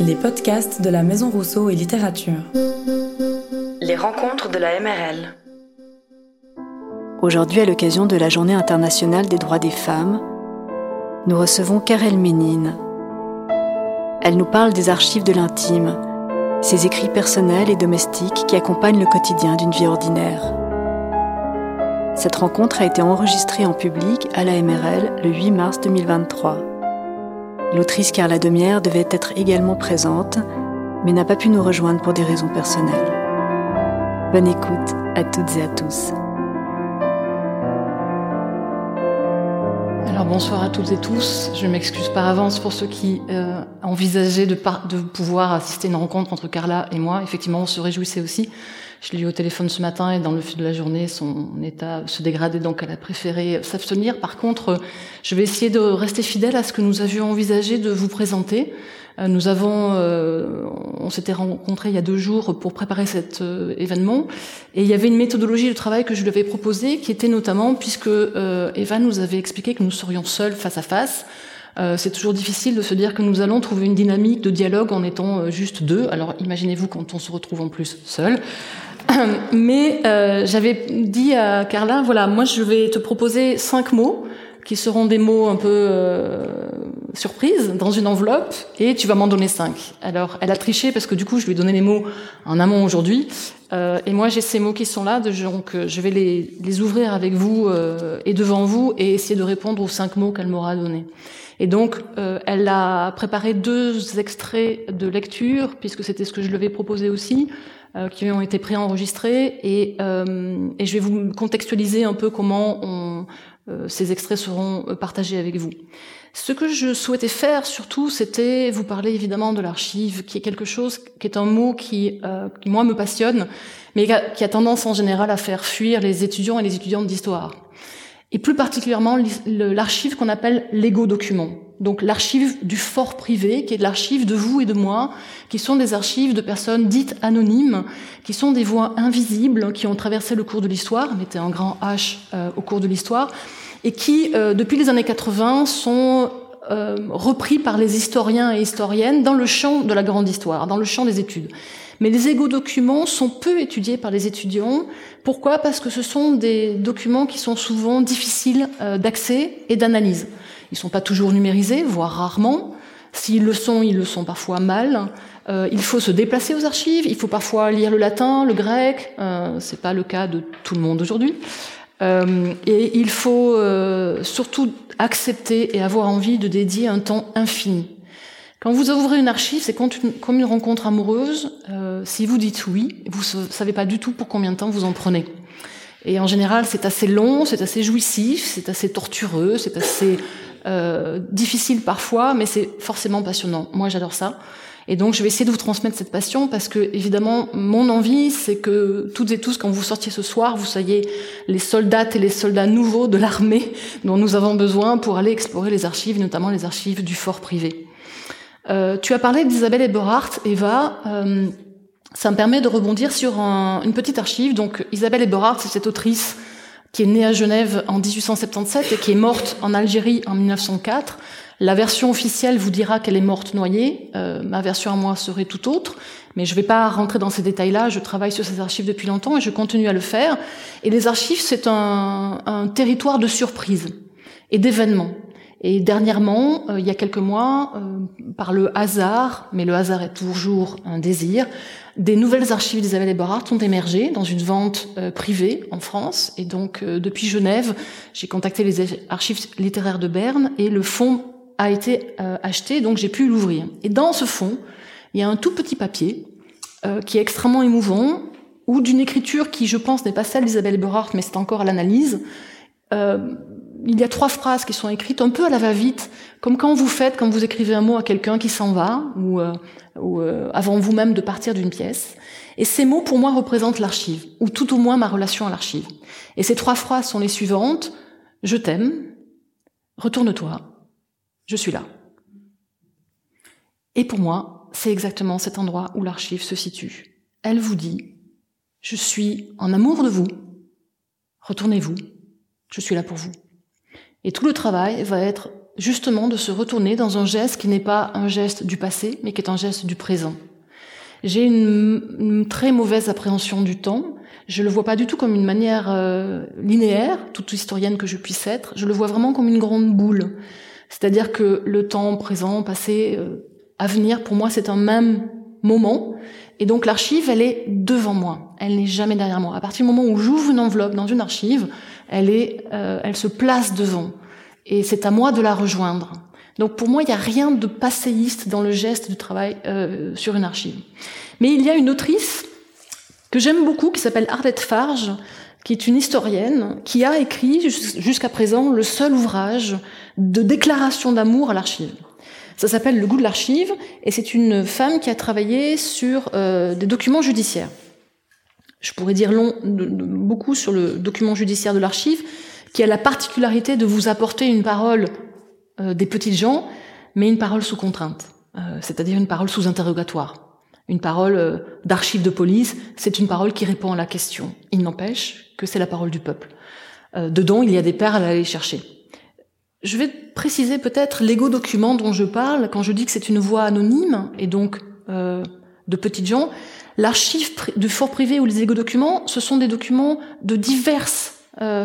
Les podcasts de la Maison Rousseau et Littérature. Les rencontres de la MRL. Aujourd'hui, à l'occasion de la Journée internationale des droits des femmes, nous recevons Karel Ménine. Elle nous parle des archives de l'intime, ses écrits personnels et domestiques qui accompagnent le quotidien d'une vie ordinaire. Cette rencontre a été enregistrée en public à la MRL le 8 mars 2023. L'autrice Carla Demière devait être également présente, mais n'a pas pu nous rejoindre pour des raisons personnelles. Bonne écoute à toutes et à tous. Alors bonsoir à toutes et tous. Je m'excuse par avance pour ceux qui euh, envisageaient de, de pouvoir assister à une rencontre entre Carla et moi. Effectivement, on se réjouissait aussi. Je l'ai eu au téléphone ce matin et dans le fil de la journée, son état se dégradait, donc elle a préféré s'abstenir. Par contre, je vais essayer de rester fidèle à ce que nous avions envisagé de vous présenter. Euh, nous avons, euh, on s'était rencontrés il y a deux jours pour préparer cet euh, événement, et il y avait une méthodologie de travail que je lui avais proposée, qui était notamment, puisque Eva nous avait expliqué que nous serions seuls face à face, c'est toujours difficile de se dire que nous allons trouver une dynamique de dialogue en étant juste deux. Alors imaginez-vous quand on se retrouve en plus seul. Mais euh, j'avais dit à Carla, voilà, moi je vais te proposer cinq mots qui seront des mots un peu euh, surprises dans une enveloppe et tu vas m'en donner cinq. Alors elle a triché parce que du coup je lui ai donné les mots en amont aujourd'hui euh, et moi j'ai ces mots qui sont là, donc je vais les, les ouvrir avec vous euh, et devant vous et essayer de répondre aux cinq mots qu'elle m'aura donnés. Et donc, euh, elle a préparé deux extraits de lecture, puisque c'était ce que je lui avais proposé aussi. Euh, qui ont été préenregistrés et, euh, et je vais vous contextualiser un peu comment euh, ces extraits seront partagés avec vous. Ce que je souhaitais faire surtout, c'était vous parler évidemment de l'archive, qui est quelque chose, qui est un mot qui, moi me passionne, mais qui a tendance en général à faire fuir les étudiants et les étudiantes d'histoire. Et plus particulièrement l'archive qu'on appelle l'ego document donc l'archive du fort privé, qui est l'archive de vous et de moi, qui sont des archives de personnes dites anonymes, qui sont des voix invisibles, qui ont traversé le cours de l'histoire, mettez un grand H euh, au cours de l'histoire, et qui, euh, depuis les années 80, sont euh, repris par les historiens et historiennes dans le champ de la grande histoire, dans le champ des études. Mais les égo-documents sont peu étudiés par les étudiants. Pourquoi? Parce que ce sont des documents qui sont souvent difficiles d'accès et d'analyse. Ils sont pas toujours numérisés, voire rarement. S'ils le sont, ils le sont parfois mal. Euh, il faut se déplacer aux archives. Il faut parfois lire le latin, le grec. Euh, c'est pas le cas de tout le monde aujourd'hui. Euh, et il faut euh, surtout accepter et avoir envie de dédier un temps infini. Quand vous ouvrez une archive, c'est comme une rencontre amoureuse. Euh, si vous dites oui, vous savez pas du tout pour combien de temps vous en prenez. Et en général, c'est assez long, c'est assez jouissif, c'est assez tortureux, c'est assez euh, difficile parfois, mais c'est forcément passionnant. Moi, j'adore ça. Et donc, je vais essayer de vous transmettre cette passion parce que, évidemment, mon envie, c'est que toutes et tous, quand vous sortiez ce soir, vous soyez les soldats et les soldats nouveaux de l'armée dont nous avons besoin pour aller explorer les archives, notamment les archives du fort privé. Euh, tu as parlé d'Isabelle Eberhardt, Eva. Euh, ça me permet de rebondir sur un, une petite archive. Donc, Isabelle Eberhardt, c'est cette autrice qui est née à Genève en 1877 et qui est morte en Algérie en 1904. La version officielle vous dira qu'elle est morte noyée. Euh, ma version à moi serait tout autre, mais je ne vais pas rentrer dans ces détails-là. Je travaille sur ces archives depuis longtemps et je continue à le faire. Et les archives, c'est un, un territoire de surprise et d'événements. Et dernièrement, euh, il y a quelques mois, euh, par le hasard, mais le hasard est toujours un désir, des nouvelles archives d'Isabelle Eberhardt ont émergé dans une vente euh, privée en France. Et donc, depuis Genève, j'ai contacté les archives littéraires de Berne et le fonds a été acheté, donc j'ai pu l'ouvrir. Et dans ce fonds, il y a un tout petit papier qui est extrêmement émouvant, ou d'une écriture qui, je pense, n'est pas celle d'Isabelle Eberhardt, mais c'est encore à l'analyse il y a trois phrases qui sont écrites un peu à la va-vite, comme quand vous faites, quand vous écrivez un mot à quelqu'un qui s'en va, ou, euh, euh, avant vous-même de partir d'une pièce. Et ces mots, pour moi, représentent l'archive, ou tout au moins ma relation à l'archive. Et ces trois phrases sont les suivantes. Je t'aime, retourne-toi, je suis là. Et pour moi, c'est exactement cet endroit où l'archive se situe. Elle vous dit, je suis en amour de vous, retournez-vous, je suis là pour vous. Et tout le travail va être justement de se retourner dans un geste qui n'est pas un geste du passé, mais qui est un geste du présent. J'ai une, très mauvaise appréhension du temps. Je le vois pas du tout comme une manière euh, linéaire, toute historienne que je puisse être. Je le vois vraiment comme une grande boule. C'est-à-dire que le temps présent, passé, euh, avenir, pour moi, c'est un même moment. Et donc l'archive, elle est devant moi. Elle n'est jamais derrière moi. À partir du moment où j'ouvre une enveloppe dans une archive, elle est, euh, elle se place devant. Et c'est à moi de la rejoindre. Donc pour moi, il n'y a rien de passéiste dans le geste du travail euh, sur une archive. Mais il y a une autrice que j'aime beaucoup, qui s'appelle Arlette Farge, qui est une historienne, qui a écrit jusqu'à présent le seul ouvrage de déclaration d'amour à l'archive. Ça s'appelle Le goût de l'archive, et c'est une femme qui a travaillé sur euh, des documents judiciaires. Je pourrais dire long, beaucoup sur le document judiciaire de l'archive, qui a la particularité de vous apporter une parole euh, des petites gens, mais une parole sous contrainte, euh, c'est-à-dire une parole sous interrogatoire. Une parole euh, d'archive de police, c'est une parole qui répond à la question. Il n'empêche que c'est la parole du peuple. dedans, il y a des perles à aller chercher. Je vais préciser peut-être l'ego document dont je parle quand je dis que c'est une voix anonyme et donc de petites gens. L'archive du fort privé ou les égo documents, ce sont des documents de diverses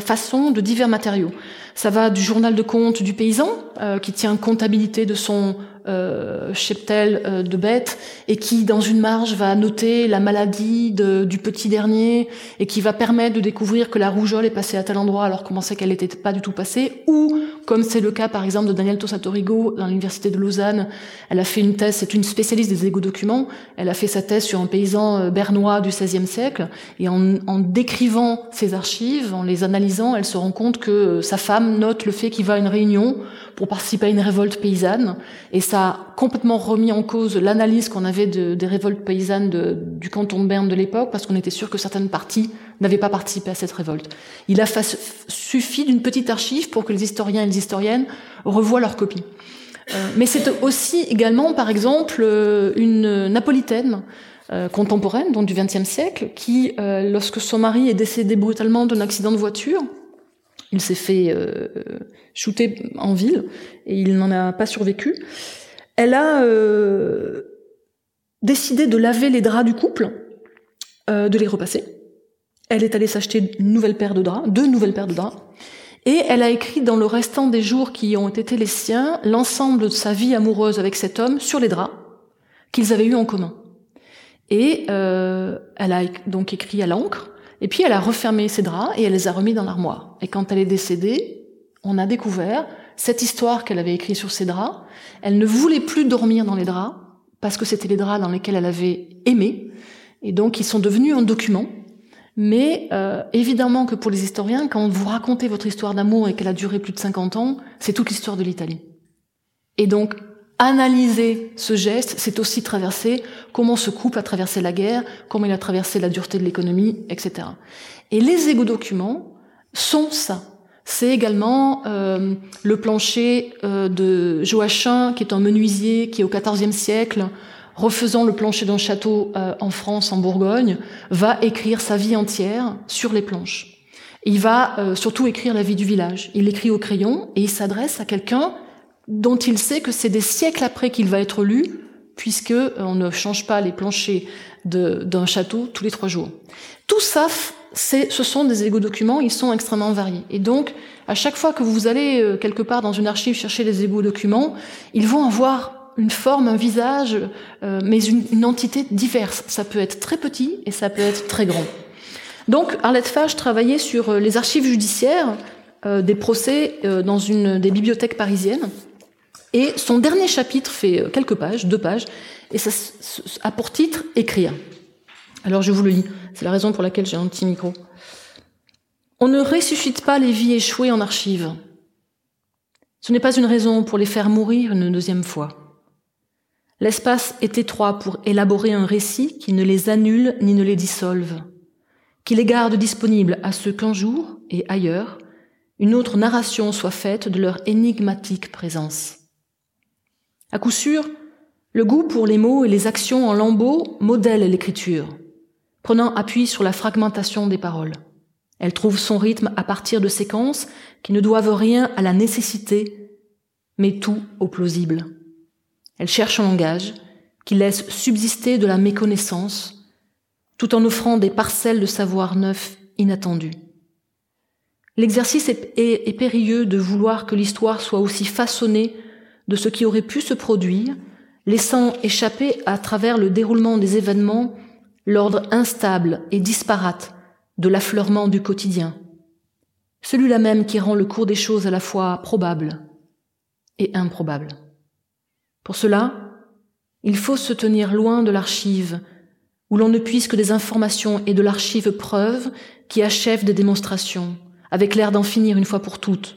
façons, de divers matériaux. Ça va du journal de compte du paysan, euh, qui tient comptabilité de son euh, cheptel euh, de bêtes et qui, dans une marge, va noter la maladie du petit dernier et qui va permettre de découvrir que la rougeole est passée à tel endroit alors qu'on pensait qu'elle n'était pas du tout passée. Ou, comme c'est le cas par exemple de Daniel Tossatorigo dans l'université de Lausanne, elle a fait une thèse, c'est une spécialiste des égo-documents, elle a fait sa thèse sur un paysan euh, bernois du XVIe siècle et en, en décrivant ses archives, en les analysant, elle se rend compte que sa femme note le fait qu'il va à une réunion pour participer à une révolte paysanne. Et ça a complètement remis en cause l'analyse qu'on avait de, des révoltes paysannes de, du canton de Berne de l'époque, parce qu'on était sûr que certaines parties n'avaient pas participé à cette révolte. Il a suffi d'une petite archive pour que les historiens historiennes revoient leurs copies. Euh, mais c'est aussi également, par exemple, euh, une napolitaine euh, contemporaine, donc du XXe siècle, qui, lorsque son mari est décédé brutalement d'un accident de voiture, il s'est fait euh, shooter en ville et il n'en a pas survécu. Elle a euh, décidé de laver les draps du couple, euh, de les repasser. Elle est allée s'acheter une nouvelle paire de draps, deux nouvelles paires de draps. Et elle a écrit dans le restant des jours qui ont été les siens l'ensemble de sa vie amoureuse avec cet homme sur les draps qu'ils avaient eu en commun. Et euh, elle a donc écrit à l'encre et puis elle a refermé ses draps et elle les a remis dans l'armoire. Et quand elle est décédée, on a découvert cette histoire qu'elle avait écrite sur ses draps. Elle ne voulait plus dormir dans les draps parce que c'était les draps dans lesquels elle avait aimé. Et donc ils sont devenus un document. Mais euh, évidemment que pour les historiens, quand vous racontez votre histoire d'amour et qu'elle a duré plus de 50 ans, c'est toute l'histoire de l'Italie. Et donc analyser ce geste, c'est aussi traverser comment ce couple a traversé la guerre, comment il a traversé la dureté de l'économie, etc. Et les égo-documents sont ça. C'est également euh, le plancher euh, de Joachim, qui est un menuisier, qui au XIVe siècle, refaisant le plancher d'un château euh, en France, en Bourgogne, va écrire sa vie entière sur les planches. Il va surtout écrire la vie du village. Il écrit au crayon et il s'adresse à quelqu'un dont il sait que c'est des siècles après qu'il va être lu, puisque euh, on ne change pas les planchers d'un château tous les trois jours. Tout ça, ce sont des égo-documents, ils sont extrêmement variés. Et donc, à chaque fois que vous allez euh, quelque part dans une archive chercher les égo-documents, ils vont avoir une forme, un visage, euh, mais une, entité diverse. Ça peut être très petit et ça peut être très grand. Donc, Arlette Fage travaillait sur les archives judiciaires des procès dans une des bibliothèques parisiennes. Et son dernier chapitre fait euh, quelques pages, deux pages, et ça a pour titre Écrire. Alors je vous le lis, c'est la raison pour laquelle j'ai un petit micro. On ne ressuscite pas les vies échouées en archives. Ce n'est pas une raison pour les faire mourir une deuxième fois. L'espace est étroit pour élaborer un récit qui ne les annule ni ne les dissolve, qui les garde disponibles à ce qu'un jour, et ailleurs, une autre narration soit faite de leur énigmatique présence. À coup sûr, le goût pour les mots et les actions en lambeaux modèle l'écriture, prenant appui sur la fragmentation des paroles. Elle trouve son rythme à partir de séquences qui ne doivent rien à la nécessité, mais tout au plausible. Elle cherche un langage qui laisse subsister de la méconnaissance, tout en offrant des parcelles de savoir neuf inattendus. L'exercice est, périlleux de vouloir que l'histoire soit aussi façonnée de ce qui aurait pu se produire, laissant échapper à travers le déroulement des événements l'ordre instable et disparate de l'affleurement du quotidien, celui-là même qui rend le cours des choses à la fois probable et improbable. Pour cela, il faut se tenir loin de l'archive, où l'on ne puisse que des informations et de l'archive preuves qui achèvent des démonstrations, avec l'air d'en finir une fois pour toutes.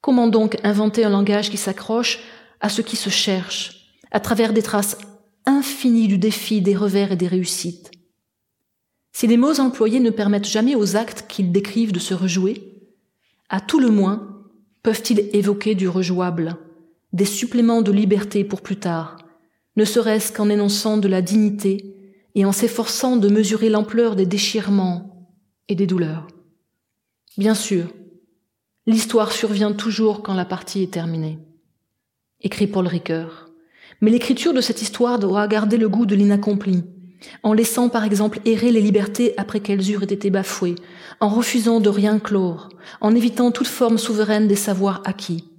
Comment donc inventer un langage qui s'accroche à ce qui se cherche, à travers des traces infinies du défi, des revers et des réussites? Si les mots employés ne permettent jamais aux actes qu'ils décrivent de se rejouer, à tout le moins peuvent-ils évoquer du rejouable, des suppléments de liberté pour plus tard, ne serait-ce qu'en énonçant de la dignité et en s'efforçant de mesurer l'ampleur des déchirements et des douleurs. Bien sûr, l'histoire survient toujours quand la partie est terminée, écrit Paul Ricoeur. Mais l'écriture de cette histoire doit garder le goût de l'inaccompli, en laissant par exemple errer les libertés après qu'elles eurent été bafouées, en refusant de rien clore, en évitant toute forme souveraine des savoirs acquis.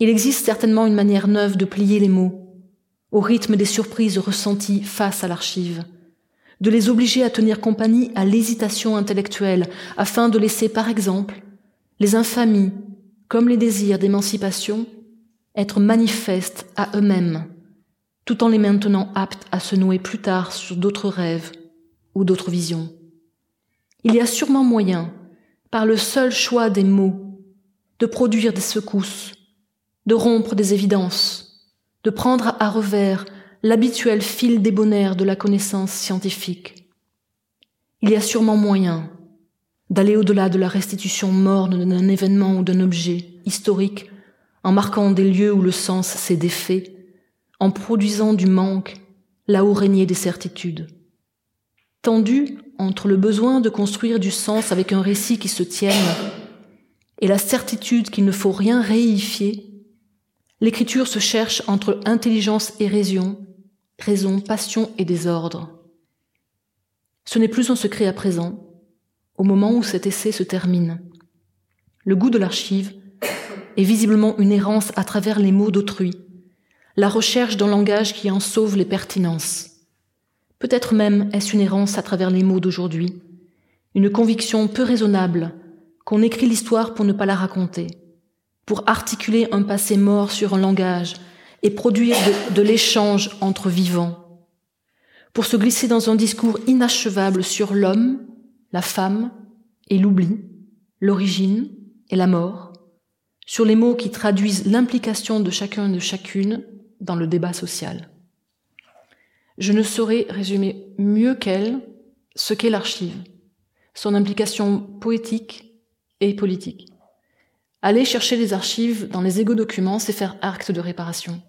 Il existe certainement une manière neuve de plier les mots, au rythme des surprises ressenties face à l'archive, de les obliger à tenir compagnie à l'hésitation intellectuelle, afin de laisser, par exemple, les infamies, comme les désirs d'émancipation, être manifestes à eux-mêmes, tout en les maintenant aptes à se nouer plus tard sur d'autres rêves ou d'autres visions. Il y a sûrement moyen, par le seul choix des mots, de produire des secousses, de rompre des évidences, de prendre à revers l'habituel fil débonnaire de la connaissance scientifique. Il y a sûrement moyen d'aller au-delà de la restitution morne d'un événement ou d'un objet historique en marquant des lieux où le sens s'est défait, en produisant du manque là où régnait des certitudes. Tendu entre le besoin de construire du sens avec un récit qui se tienne et la certitude qu'il ne faut rien réifier, L'écriture se cherche entre intelligence et raison, raison, passion et désordre. Ce n'est plus un secret à présent, au moment où cet essai se termine. Le goût de l'archive est visiblement une errance à travers les mots d'autrui, la recherche d'un langage qui en sauve les pertinences. Peut-être même est-ce une errance à travers les mots d'aujourd'hui, une conviction peu raisonnable qu'on écrit l'histoire pour ne pas la raconter pour articuler un passé mort sur un langage et produire de, l'échange entre vivants, pour se glisser dans un discours inachevable sur l'homme, la femme et l'oubli, l'origine et la mort, sur les mots qui traduisent l'implication de chacun et de chacune dans le débat social. Je ne saurais résumer mieux qu'elle ce qu'est l'archive, son implication poétique et politique. Aller chercher les archives dans les égo-documents, c'est faire acte de réparation.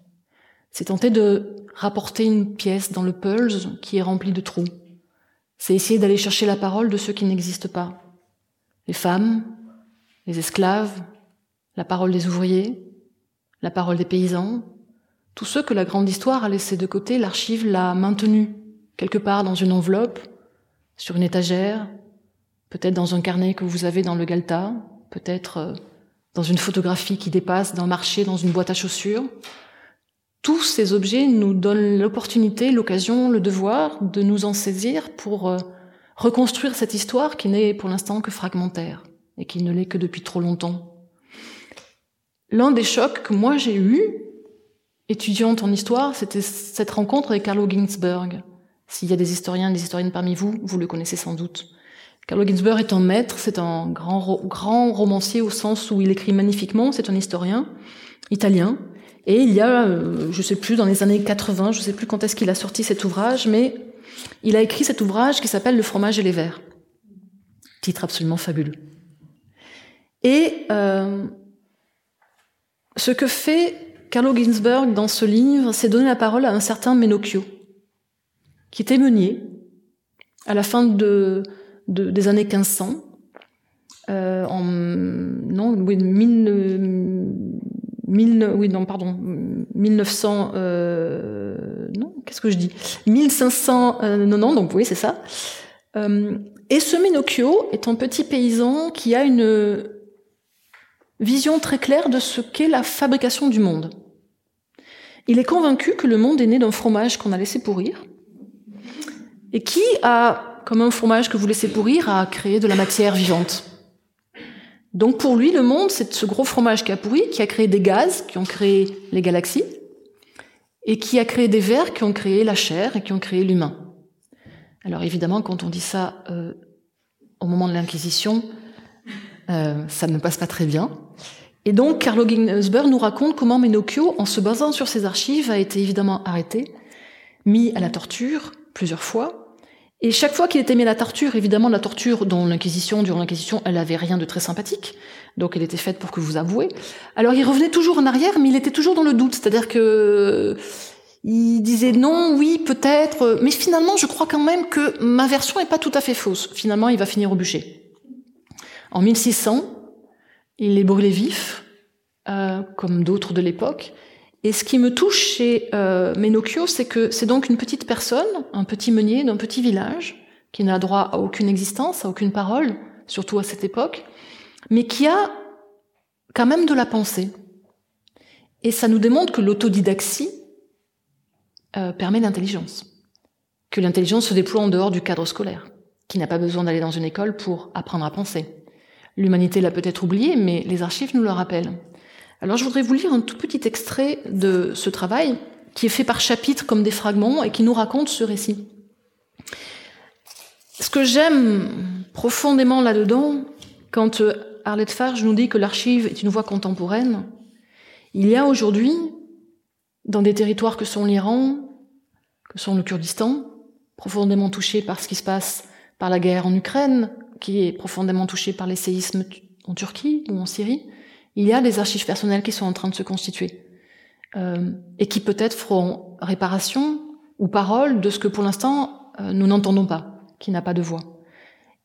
C'est tenter de rapporter une pièce dans le pulse qui est rempli de trous. C'est essayer d'aller chercher la parole de ceux qui n'existent pas. Les femmes, les esclaves, la parole des ouvriers, la parole des paysans, tous ceux que la grande histoire a laissés de côté, l'archive l'a maintenu quelque part dans une enveloppe, sur une étagère, peut-être dans un carnet que vous avez dans le Galta, peut-être euh, dans une photographie qui dépasse d'un marché dans une boîte à chaussures. Tous ces objets nous donnent l'opportunité, l'occasion, le devoir de nous en saisir pour euh, reconstruire cette histoire qui n'est pour l'instant que fragmentaire et qui ne l'est que depuis trop longtemps. L'un des chocs que moi j'ai eu, étudiante en histoire, c'était cette rencontre avec Carlo Ginzburg. S'il y a des historiens, des historiennes parmi vous, vous le connaissez sans doute. Carlo Ginzburg est un maître, c'est un grand, grand romancier au sens où il écrit magnifiquement, c'est un historien italien. Et il y a, euh, je sais plus, dans les années 80, je sais plus quand est-ce qu'il a sorti cet ouvrage, mais il a écrit cet ouvrage qui s'appelle Le fromage et les vers. Titre absolument fabuleux. Et euh, ce que fait Carlo Ginzburg dans ce livre, c'est donner la parole à un certain Menocchio, qui était meunier à la fin de, des années 1500, euh, en non, oui, non, pardon, 1900, euh, non, qu'est-ce que je dis? 1590, donc oui, c'est ça. Euh, et ce Ménocchio est un petit paysan qui a une vision très claire de ce qu'est la fabrication du monde. Il est convaincu que le monde est né d'un fromage qu'on a laissé pourrir, et qui a, comme un fromage que vous laissez pourrir, a créé de la matière vivante. Donc pour lui, le monde, c'est ce gros fromage qui a pourri, qui a créé des gaz, qui ont créé les galaxies, et qui a créé des vers qui ont créé la chair et qui ont créé l'humain. Alors évidemment, quand on dit ça euh, au moment de l'Inquisition, euh, ça ne passe pas très bien. Et donc, Carlo Ginzburg nous raconte comment Menocchio, en se basant sur ses archives, a été évidemment arrêté, mis à la torture plusieurs fois, et chaque fois qu'il était mis à la torture, évidemment, la torture dont l'Inquisition, durant l'Inquisition, elle avait rien de très sympathique. Donc elle était faite pour que vous avouez. Alors il revenait toujours en arrière, mais il était toujours dans le doute. C'est-à-dire que il disait non, oui, peut-être, mais finalement, je crois quand même que ma version est pas tout à fait fausse. Finalement, il va finir au bûcher. En 1600, il est brûlé vif, euh, comme d'autres de l'époque. Et ce qui me touche chez euh, Menocchio, c'est que c'est donc une petite personne, un petit meunier d'un petit village, qui n'a droit à aucune existence, à aucune parole, surtout à cette époque, mais qui a quand même de la pensée. Et ça nous démontre que l'autodidaxie euh, permet l'intelligence, que l'intelligence se déploie en dehors du cadre scolaire, qui n'a pas besoin d'aller dans une école pour apprendre à penser. L'humanité l'a peut-être oublié, mais les archives nous le rappellent. Alors je voudrais vous lire un tout petit extrait de ce travail qui est fait par chapitre comme des fragments et qui nous raconte ce récit. Ce que j'aime profondément là-dedans, quand euh, Arlette Farge nous dit que l'archive est une voie contemporaine, il y a aujourd'hui, dans des territoires que sont l'Iran, que sont le Kurdistan, profondément touchés par ce qui se passe par la guerre en Ukraine, qui est profondément touché par les séismes en Turquie ou en Syrie, il y a des archives personnelles qui sont en train de se constituer euh, et qui peut-être feront réparation ou parole de ce que pour l'instant euh, nous n'entendons pas, qui n'a pas de voix.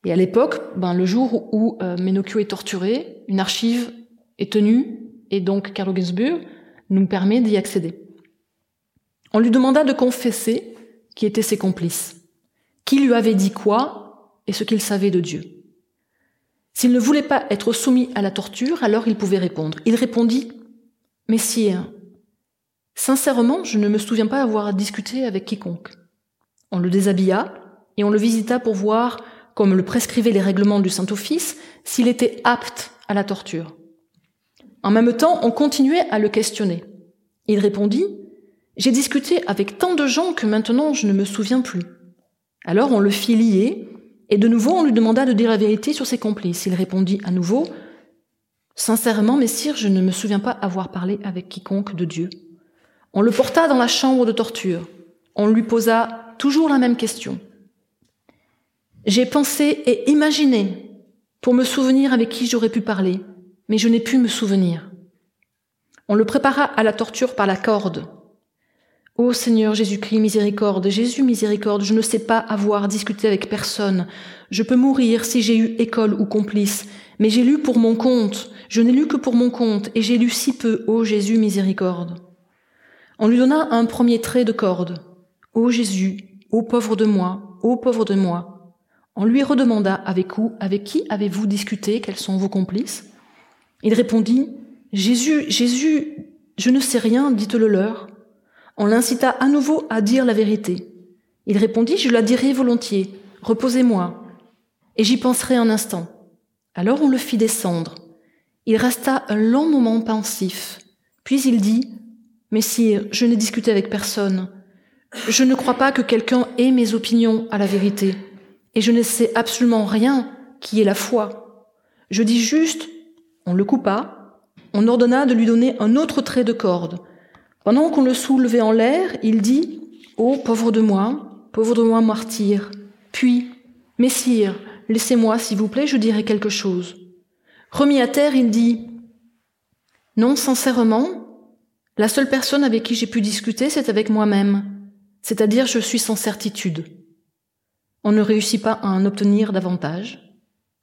Et à l'époque, ben, le jour où euh, Menocchio est torturé, une archive est tenue et donc Carlo Ginzburg nous permet d'y accéder. On lui demanda de confesser qui étaient ses complices, qui lui avait dit quoi et ce qu'il savait de Dieu. S'il ne voulait pas être soumis à la torture, alors il pouvait répondre. Il répondit Messire, sincèrement, je ne me souviens pas avoir discuté avec quiconque. On le déshabilla et on le visita pour voir, comme le prescrivaient les règlements du Saint-Office, s'il était apte à la torture. En même temps, on continuait à le questionner. Il répondit J'ai discuté avec tant de gens que maintenant je ne me souviens plus. Alors on le fit lier et de nouveau, on lui demanda de dire la vérité sur ses complices. Il répondit à nouveau, Sincèrement, messire, je ne me souviens pas avoir parlé avec quiconque de Dieu. On le porta dans la chambre de torture. On lui posa toujours la même question. J'ai pensé et imaginé pour me souvenir avec qui j'aurais pu parler, mais je n'ai pu me souvenir. On le prépara à la torture par la corde. Ô Seigneur Jésus-Christ, miséricorde, Jésus, miséricorde, je ne sais pas avoir discuté avec personne. Je peux mourir si j'ai eu école ou complice, mais j'ai lu pour mon compte, je n'ai lu que pour mon compte, et j'ai lu si peu, ô Jésus, miséricorde. On lui donna un premier trait de corde. Ô Jésus, ô pauvre de moi, ô pauvre de moi. On lui redemanda avec où, avec qui avez-vous discuté, quels sont vos complices? Il répondit, Jésus, Jésus, je ne sais rien, dites-le leur. On l'incita à nouveau à dire la vérité. Il répondit, je la dirai volontiers, reposez-moi, et j'y penserai un instant. Alors on le fit descendre. Il resta un long moment pensif, puis il dit, Messire, je n'ai discuté avec personne. Je ne crois pas que quelqu'un ait mes opinions à la vérité, et je ne sais absolument rien qui est la foi. Je dis juste, on le coupa, on ordonna de lui donner un autre trait de corde, pendant qu'on le soulevait en l'air, il dit oh, pauvre de moi, pauvre de moi martyr. Puis, Messire, laissez-moi, s'il vous plaît, je dirai quelque chose. Remis à terre, il dit Non, sincèrement, la seule personne avec qui j'ai pu discuter, c'est avec moi-même, c'est-à-dire je suis sans certitude. On ne réussit pas à en obtenir davantage.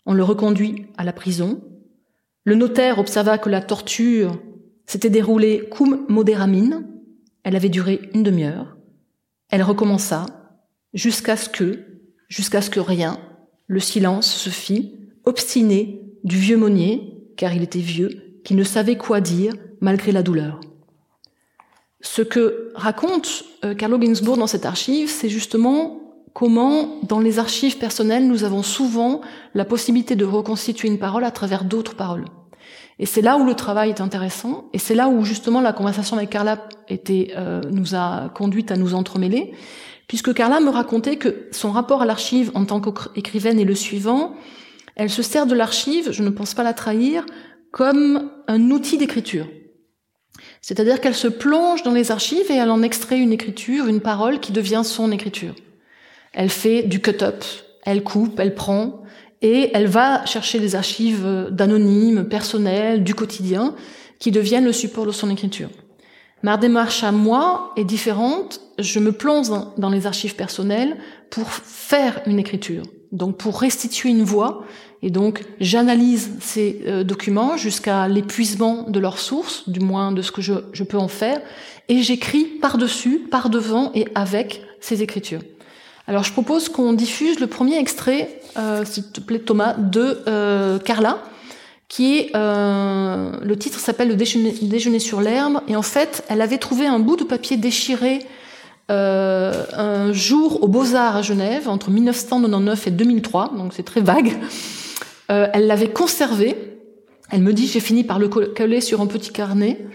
On le reconduit à la prison. Le notaire observa que la torture s'était déroulée cum moderamine. Elle avait duré une demi-heure. Elle recommença jusqu'à ce que, jusqu'à ce que rien, le silence se fit, obstiné du vieux Monnier, car il était vieux, qui ne savait quoi dire malgré la douleur. Ce que raconte euh, Carlo Ginzburg dans cette archive, c'est justement comment, dans les archives personnelles, nous avons souvent la possibilité de reconstituer une parole à travers d'autres paroles. Et c'est là où le travail est intéressant, et c'est là où justement la conversation avec Carla était, euh, nous a conduite à nous entremêler, puisque Carla me racontait que son rapport à l'archive en tant qu'écrivaine est le suivant. Elle se sert de l'archive, je ne pense pas la trahir, comme un outil d'écriture. C'est-à-dire qu'elle se plonge dans les archives et elle en extrait une écriture, une parole qui devient son écriture. Elle fait du cut-up, elle coupe, elle prend, et elle va chercher des archives d'anonymes, personnels, du quotidien, qui deviennent le support de son écriture. Ma démarche à moi est différente. Je me plonge dans les archives personnelles pour faire une écriture, donc pour restituer une voix. Et donc j'analyse ces euh, documents jusqu'à l'épuisement de leurs sources, du moins de ce que je peux en faire, et j'écris par-dessus, par-devant et avec ces écritures. Alors je propose qu'on diffuse le premier extrait, euh, s'il te plaît Thomas, de euh, Carla, qui euh, le titre s'appelle Le déjeuner, sur l'herbe, et en fait elle avait trouvé un bout de papier déchiré euh, un jour aux Beaux-Arts à Genève entre 1999 et 2003, donc c'est très vague. Elle l'avait conservé. Elle me dit j'ai fini par le coller sur un petit carnet,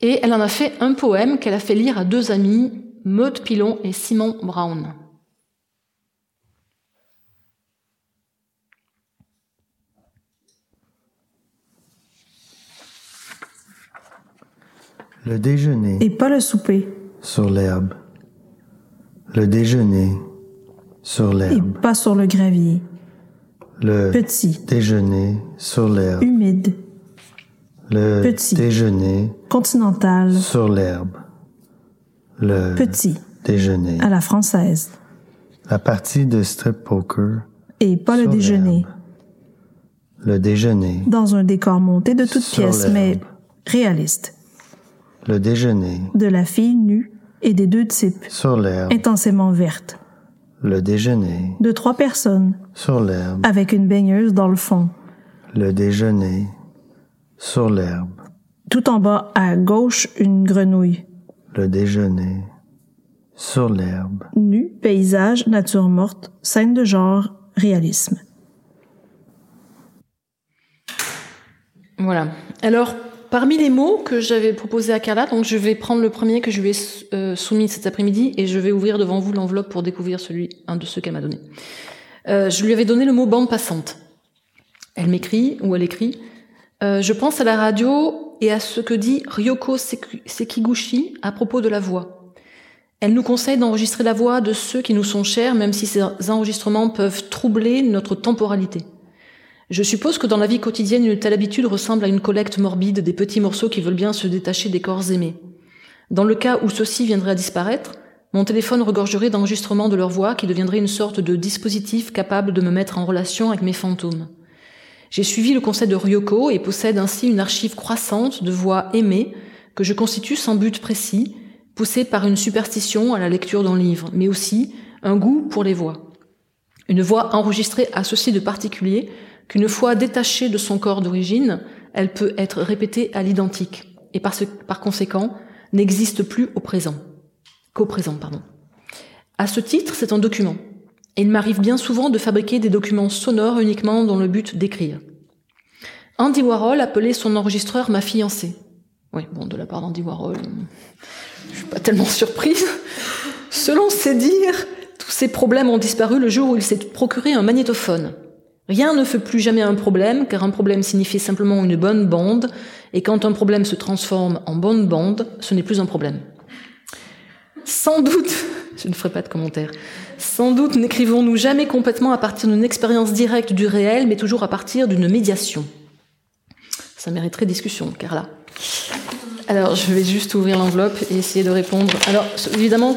et elle en a fait un poème qu'elle a fait lire à deux amis, Maud Pilon et Simon Brown. Le déjeuner. Et pas le souper. Sur l'herbe. Le déjeuner. Sur l'herbe. Et pas sur le gravier. Le petit. Déjeuner sur l'herbe. Humide. Le petit. déjeuner. Continental. Sur l'herbe. Le petit. Déjeuner. À la française. La partie de strip poker. Et pas le déjeuner. Le déjeuner. Dans un décor monté de toutes pièces, mais réaliste. Le déjeuner. De la fille nue et des deux types. Sur l'herbe. Intensément verte. Le déjeuner. De trois personnes. Sur l'herbe. Avec une baigneuse dans le fond. Le déjeuner. Sur l'herbe. Tout en bas, à gauche, une grenouille. Le déjeuner. Sur l'herbe. Nu, paysage, nature morte, scène de genre, réalisme. Voilà. Alors, Parmi les mots que j'avais proposés à Carla, donc je vais prendre le premier que je lui ai euh, soumis cet après-midi et je vais ouvrir devant vous l'enveloppe pour découvrir celui, un de ceux qu'elle m'a donné. Euh, je lui avais donné le mot bande passante. Elle m'écrit ou elle écrit euh, Je pense à la radio et à ce que dit Ryoko Sekiguchi à propos de la voix. Elle nous conseille d'enregistrer la voix de ceux qui nous sont chers, même si ces enregistrements peuvent troubler notre temporalité. Je suppose que dans la vie quotidienne, une telle habitude ressemble à une collecte morbide des petits morceaux qui veulent bien se détacher des corps aimés. Dans le cas où ceux-ci viendraient à disparaître, mon téléphone regorgerait d'enregistrements de leur voix qui deviendrait une sorte de dispositif capable de me mettre en relation avec mes fantômes. J'ai suivi le conseil de Ryoko et possède ainsi une archive croissante de voix aimées que je constitue sans but précis, poussée par une superstition à la lecture d'un livre, mais aussi un goût pour les voix. Une voix enregistrée à ceci de particulier qu'une fois détachée de son corps d'origine, elle peut être répétée à l'identique et par, conséquent n'existe plus au présent, qu'au présent, pardon. À ce titre, c'est un document. Et il m'arrive bien souvent de fabriquer des documents sonores uniquement dans le but d'écrire. Andy Warhol appelait son enregistreur ma fiancée. Oui, bon, de la part d'Andy Warhol, je suis pas tellement surprise. Selon ses dires, tous ces problèmes ont disparu le jour où il s'est procuré un magnétophone. Rien ne fait plus jamais un problème, car un problème signifie simplement une bonne bande, et quand un problème se transforme en bonne bande, ce n'est plus un problème. Sans doute, je ne ferai pas de commentaire, sans doute n'écrivons-nous jamais complètement à partir d'une expérience directe du réel, mais toujours à partir d'une médiation. Ça mériterait discussion, Carla. Alors, je vais juste ouvrir l'enveloppe et essayer de répondre. Alors, évidemment,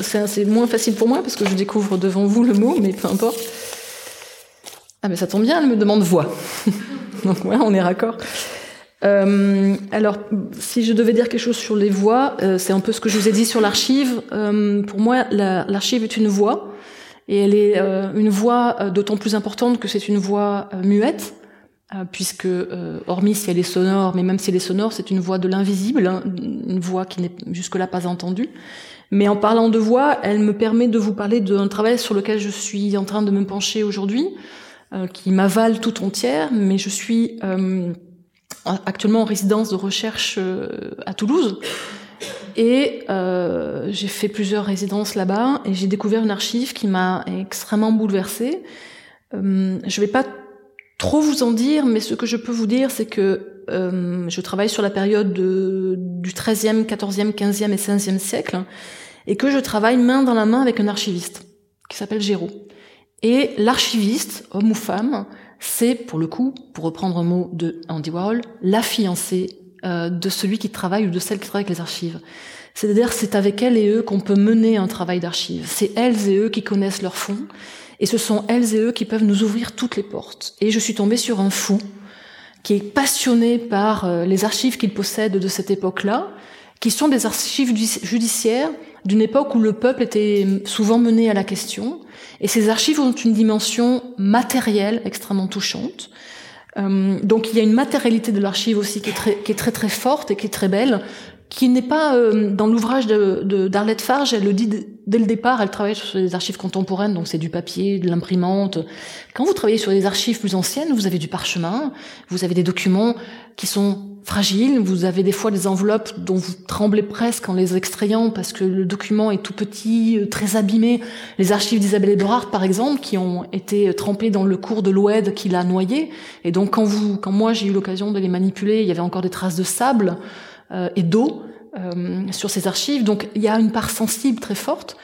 c'est moins facile pour moi parce que je découvre devant vous le mot, mais peu importe. Ah mais ça tombe bien, elle me demande voix. Donc voilà, on est raccord. Euh, alors, si je devais dire quelque chose sur les voix, euh, c'est un peu ce que je vous ai dit sur l'archive. Euh, pour moi, l'archive est une voix, et elle est une voix d'autant plus importante que c'est une voix muette, puisque, hormis si elle est sonore, mais même si elle est sonore, c'est une voix de l'invisible, hein, une voix qui n'est jusque-là pas entendue. Mais en parlant de voix, elle me permet de vous parler d'un travail sur lequel je suis en train de me pencher aujourd'hui, qui m'avale tout entière, mais je suis actuellement en résidence de recherche euh, à Toulouse. Et euh, j'ai fait plusieurs résidences là-bas et j'ai découvert une archive qui m'a extrêmement bouleversée. Euh, je vais pas trop vous en dire, mais ce que je peux vous dire, c'est que euh, je travaille sur la période de, du 13e, 14e, 15e et 16e siècle et que je travaille main dans la main avec un archiviste qui s'appelle Géraud. Et l'archiviste, homme ou femme, c'est pour le coup, pour reprendre un mot de Andy Warhol, la fiancée euh, de celui qui travaille ou de celle qui travaille avec les archives. C'est-à-dire c'est avec elle et eux qu'on peut mener un travail d'archives. C'est elles et eux qui connaissent leur fond, et ce sont elles et eux qui peuvent nous ouvrir toutes les portes. Et je suis tombée sur un fou qui est passionné par euh, les archives qu'il possède de cette époque-là, qui sont des archives judiciaires d'une époque où le peuple était souvent mené à la question, et ces archives ont une dimension matérielle extrêmement touchante. Euh, donc il y a une matérialité de l'archive aussi qui est, très, qui est très très forte et qui est très belle, qui n'est pas euh, dans l'ouvrage de, d'Arlette Farge, elle le dit dès le départ, elle travaille sur des archives contemporaines, donc c'est du papier, de l'imprimante. Quand vous travaillez sur des archives plus anciennes, vous avez du parchemin, vous avez des documents qui sont fragiles, vous avez des fois des enveloppes dont vous tremblez presque en les extrayant parce que le document est tout petit, euh, très abîmé. Les archives d'Isabelle Eberhardt, par exemple, qui ont été trempées dans le cours de l'Oued qui l'a noyé. Et donc quand vous, quand moi j'ai eu l'occasion de les manipuler, il y avait encore des traces de sable. Euh, et d'eau euh, sur ces archives. Donc il y a une part sensible très forte.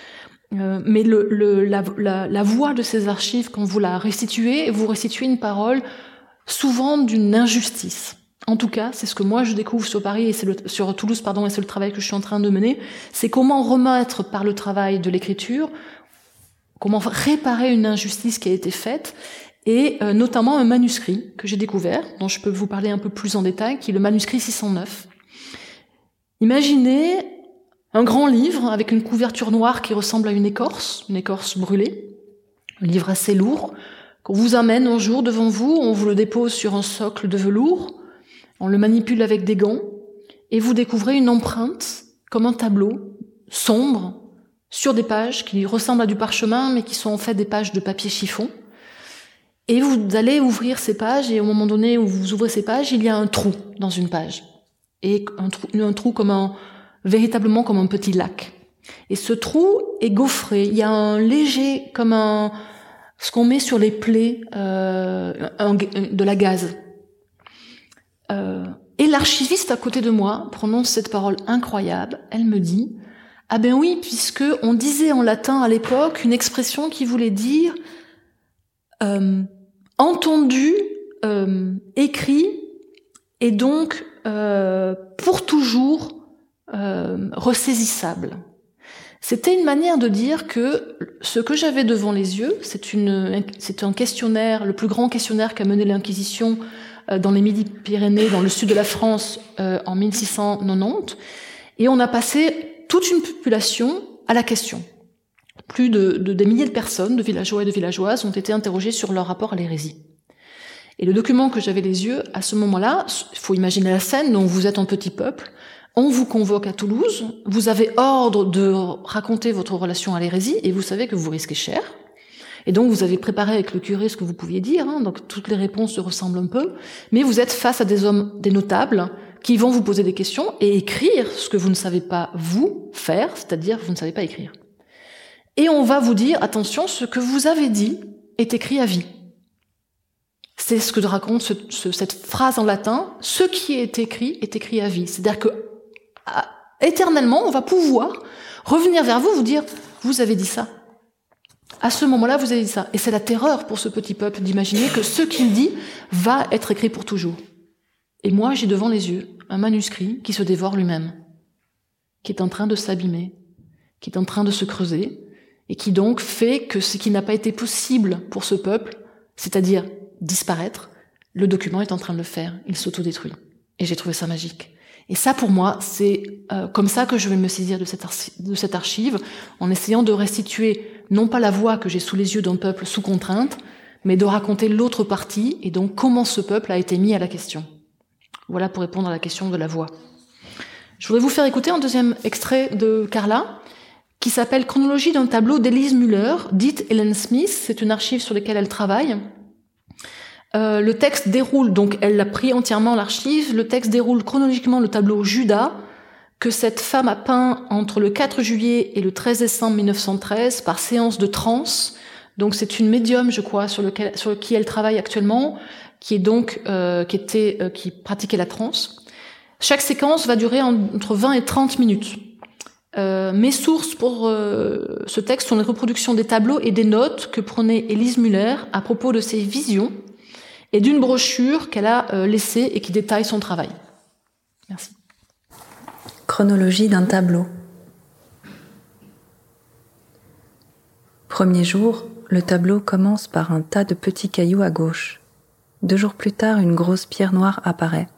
Euh, mais le, le, la, la, la, voix de ces archives, quand vous la restituez, vous restituez une parole souvent d'une injustice. En tout cas, c'est ce que moi je découvre sur Paris et c'est le, sur Toulouse, pardon, et c'est le travail que je suis en train de mener. C'est comment remettre par le travail de l'écriture, comment réparer une injustice qui a été faite, et euh, notamment un manuscrit que j'ai découvert, dont je peux vous parler un peu plus en détail, qui est le manuscrit 609, Imaginez un grand livre avec une couverture noire qui ressemble à une écorce, une écorce brûlée, un livre assez lourd, qu'on vous amène un jour devant vous, on vous le dépose sur un socle de velours, on le manipule avec des gants, et vous découvrez une empreinte, comme un tableau, sombre, sur des pages qui ressemblent à du parchemin, mais qui sont en fait des pages de papier chiffon. Et vous allez ouvrir ces pages, et au moment donné où vous ouvrez ces pages, il y a un trou dans une page et un trou, un trou comme un, véritablement comme un petit lac. Et ce trou est gaufré. Il y a un léger, comme un, ce qu'on met sur les plaies, euh, de la gaz. Euh, et l'archiviste à côté de moi prononce cette parole incroyable. Elle me dit, ah ben oui, puisque on disait en latin à l'époque une expression qui voulait dire euh, entendu, euh, écrit, et donc euh, pour toujours euh, ressaisissable. C'était une manière de dire que ce que j'avais devant les yeux, c'est une, c'est un questionnaire, le plus grand questionnaire qu'a mené l'Inquisition euh, dans les Midi-Pyrénées, dans le sud de la France, euh, en 1690, et on a passé toute une population à la question. Plus de, de, des milliers de personnes, de villageois et de villageoises, ont été interrogés sur leur rapport à l'hérésie. Et le document que j'avais les yeux, à ce moment-là, il faut imaginer la scène, donc vous êtes un petit peuple, on vous convoque à Toulouse, vous avez ordre de raconter votre relation à l'hérésie, et vous savez que vous risquez cher. Et donc vous avez préparé avec le curé ce que vous pouviez dire, hein, donc toutes les réponses se ressemblent un peu, mais vous êtes face à des hommes, des notables, qui vont vous poser des questions et écrire ce que vous ne savez pas vous faire, c'est-à-dire vous ne savez pas écrire. Et on va vous dire, attention, ce que vous avez dit est écrit à vie. C'est ce que raconte cette phrase en latin. Ce qui est écrit est écrit à vie. C'est-à-dire que éternellement, on va pouvoir revenir vers vous, vous dire, vous avez dit ça. À ce moment-là, vous avez dit ça. Et c'est la terreur pour ce petit peuple d'imaginer que ce qu'il dit va être écrit pour toujours. Et moi, j'ai devant les yeux un manuscrit qui se dévore lui-même, qui est en train de s'abîmer, qui est en train de se creuser, et qui donc fait que ce qui n'a pas été possible pour ce peuple, c'est-à-dire disparaître, le document est en train de le faire, il s'autodétruit. Et j'ai trouvé ça magique. Et ça, pour moi, c'est euh, comme ça que je vais me saisir de cette, archive, en essayant de restituer non pas la voix que j'ai sous les yeux d'un peuple sous contrainte, mais de raconter l'autre partie et donc comment ce peuple a été mis à la question. Voilà pour répondre à la question de la voix. Je voudrais vous faire écouter un deuxième extrait de Carla, qui s'appelle Chronologie d'un tableau d'Elise Muller, dite Helen Smith. C'est une archive sur laquelle elle travaille. Euh, le texte déroule, donc elle l'a pris entièrement l'archive, le texte déroule chronologiquement le tableau Judas, que cette femme a peint entre le 4 juillet et le 13 décembre 1913 par séance de transe. Donc c'est une médium, je crois, sur, lequel, sur qui elle travaille actuellement, qui est donc euh, qui était euh, qui pratiquait la transe. Chaque séquence va durer entre 20 et 30 minutes. Euh, mes sources pour euh, ce texte sont les reproductions des tableaux et des notes que prenait Elise Muller à propos de ses visions et d'une brochure qu'elle a euh, laissée et qui détaille son travail. Merci. Chronologie d'un tableau. Premier jour, le tableau commence par un tas de petits cailloux à gauche. Deux jours plus tard, une grosse pierre noire apparaît.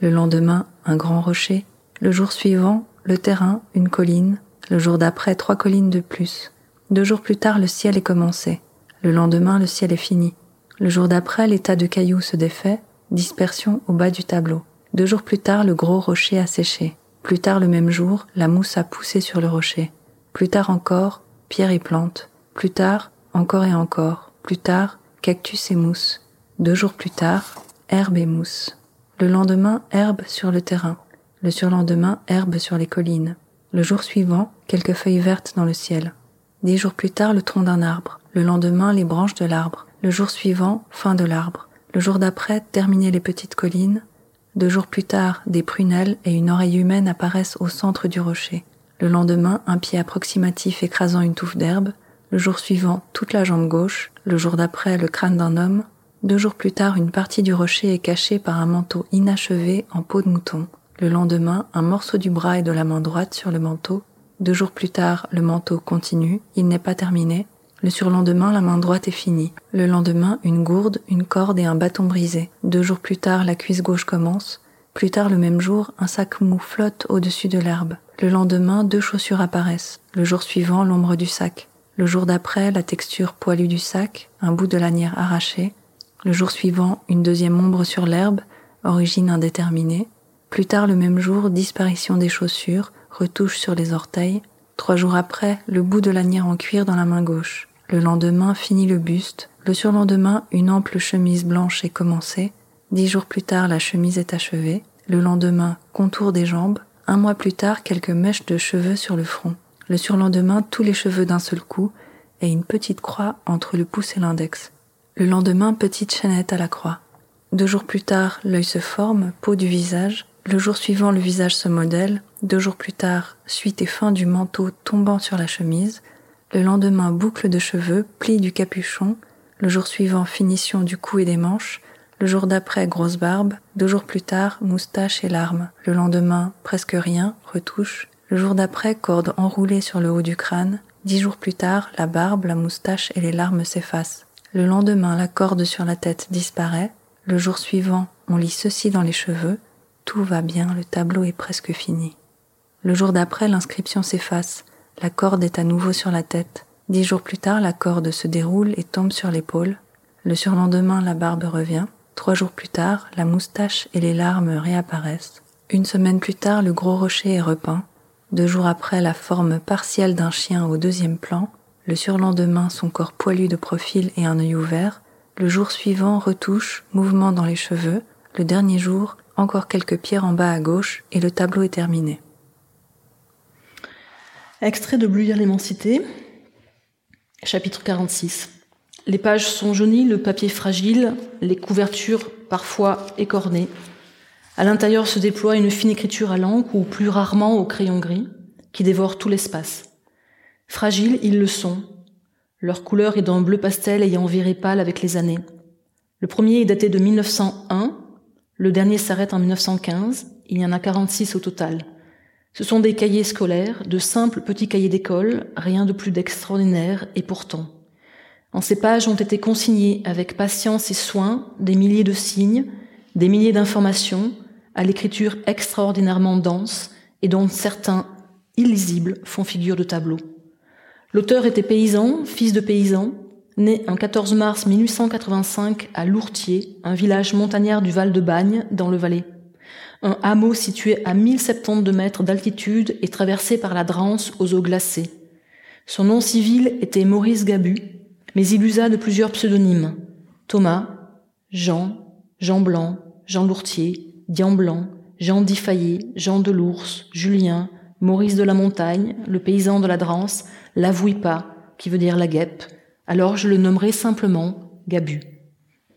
Le lendemain, un grand rocher. Le jour suivant, le terrain, une colline. Le jour d'après, trois collines de plus. Deux jours plus tard, le ciel est commencé. Le lendemain, le ciel est fini. Le jour d'après, l'état de cailloux se défait, dispersion au bas du tableau. Deux jours plus tard, le gros rocher a séché. Plus tard le même jour, la mousse a poussé sur le rocher. Plus tard encore, pierre et plante. Plus tard, encore et encore. Plus tard, cactus et mousse. Deux jours plus tard, herbe et mousse. Le lendemain, herbe sur le terrain. Le surlendemain, herbe sur les collines. Le jour suivant, quelques feuilles vertes dans le ciel. Dix jours plus tard, le tronc d'un arbre. Le lendemain, les branches de l'arbre. Le jour suivant, fin de l'arbre. Le jour d'après, terminer les petites collines. Deux jours plus tard, des prunelles et une oreille humaine apparaissent au centre du rocher. Le lendemain, un pied approximatif écrasant une touffe d'herbe. Le jour suivant, toute la jambe gauche. Le jour d'après, le crâne d'un homme. Deux jours plus tard, une partie du rocher est cachée par un manteau inachevé en peau de mouton. Le lendemain, un morceau du bras et de la main droite sur le manteau. Deux jours plus tard, le manteau continue. Il n'est pas terminé. Le surlendemain, la main droite est finie. Le lendemain, une gourde, une corde et un bâton brisé. Deux jours plus tard, la cuisse gauche commence. Plus tard le même jour, un sac mou flotte au-dessus de l'herbe. Le lendemain, deux chaussures apparaissent. Le jour suivant, l'ombre du sac. Le jour d'après, la texture poilue du sac, un bout de lanière arraché. Le jour suivant, une deuxième ombre sur l'herbe, origine indéterminée. Plus tard le même jour, disparition des chaussures, retouche sur les orteils. Trois jours après, le bout de lanière en cuir dans la main gauche. Le lendemain finit le buste. Le surlendemain, une ample chemise blanche est commencée. Dix jours plus tard, la chemise est achevée. Le lendemain, contour des jambes. Un mois plus tard, quelques mèches de cheveux sur le front. Le surlendemain, tous les cheveux d'un seul coup et une petite croix entre le pouce et l'index. Le lendemain, petite chaînette à la croix. Deux jours plus tard, l'œil se forme, peau du visage. Le jour suivant, le visage se modèle. Deux jours plus tard, suite et fin du manteau tombant sur la chemise. Le lendemain, boucle de cheveux, pli du capuchon. Le jour suivant, finition du cou et des manches. Le jour d'après, grosse barbe. Deux jours plus tard, moustache et larmes. Le lendemain, presque rien, retouche. Le jour d'après, corde enroulée sur le haut du crâne. Dix jours plus tard, la barbe, la moustache et les larmes s'effacent. Le lendemain, la corde sur la tête disparaît. Le jour suivant, on lit ceci dans les cheveux. Tout va bien, le tableau est presque fini. Le jour d'après, l'inscription s'efface. La corde est à nouveau sur la tête. Dix jours plus tard, la corde se déroule et tombe sur l'épaule. Le surlendemain, la barbe revient. Trois jours plus tard, la moustache et les larmes réapparaissent. Une semaine plus tard, le gros rocher est repeint. Deux jours après, la forme partielle d'un chien au deuxième plan. Le surlendemain, son corps poilu de profil et un œil ouvert. Le jour suivant, retouche, mouvement dans les cheveux. Le dernier jour, encore quelques pierres en bas à gauche et le tableau est terminé. Extrait de Bluyère l'immensité, chapitre 46. Les pages sont jaunies, le papier fragile, les couvertures parfois écornées. À l'intérieur se déploie une fine écriture à l'encre ou plus rarement au crayon gris qui dévore tout l'espace. Fragiles, ils le sont. Leur couleur est d'un bleu pastel ayant viré pâle avec les années. Le premier est daté de 1901, le dernier s'arrête en 1915, il y en a 46 au total. Ce sont des cahiers scolaires, de simples petits cahiers d'école, rien de plus d'extraordinaire, et pourtant. En ces pages ont été consignés avec patience et soin des milliers de signes, des milliers d'informations, à l'écriture extraordinairement dense et dont certains illisibles font figure de tableau. L'auteur était paysan, fils de paysan, né un 14 mars 1885 à Lourtier, un village montagnard du Val de Bagne, dans le Valais. Un hameau situé à 1072 mètres d'altitude et traversé par la Drance aux eaux glacées. Son nom civil était Maurice Gabu, mais il usa de plusieurs pseudonymes. Thomas, Jean, Jean Blanc, Jean Lourtier, Dian Blanc, Jean Diffaillé, Jean de l'Ours, Julien, Maurice de la Montagne, le paysan de la Drance, l'avouit pas, qui veut dire la guêpe, alors je le nommerai simplement Gabu.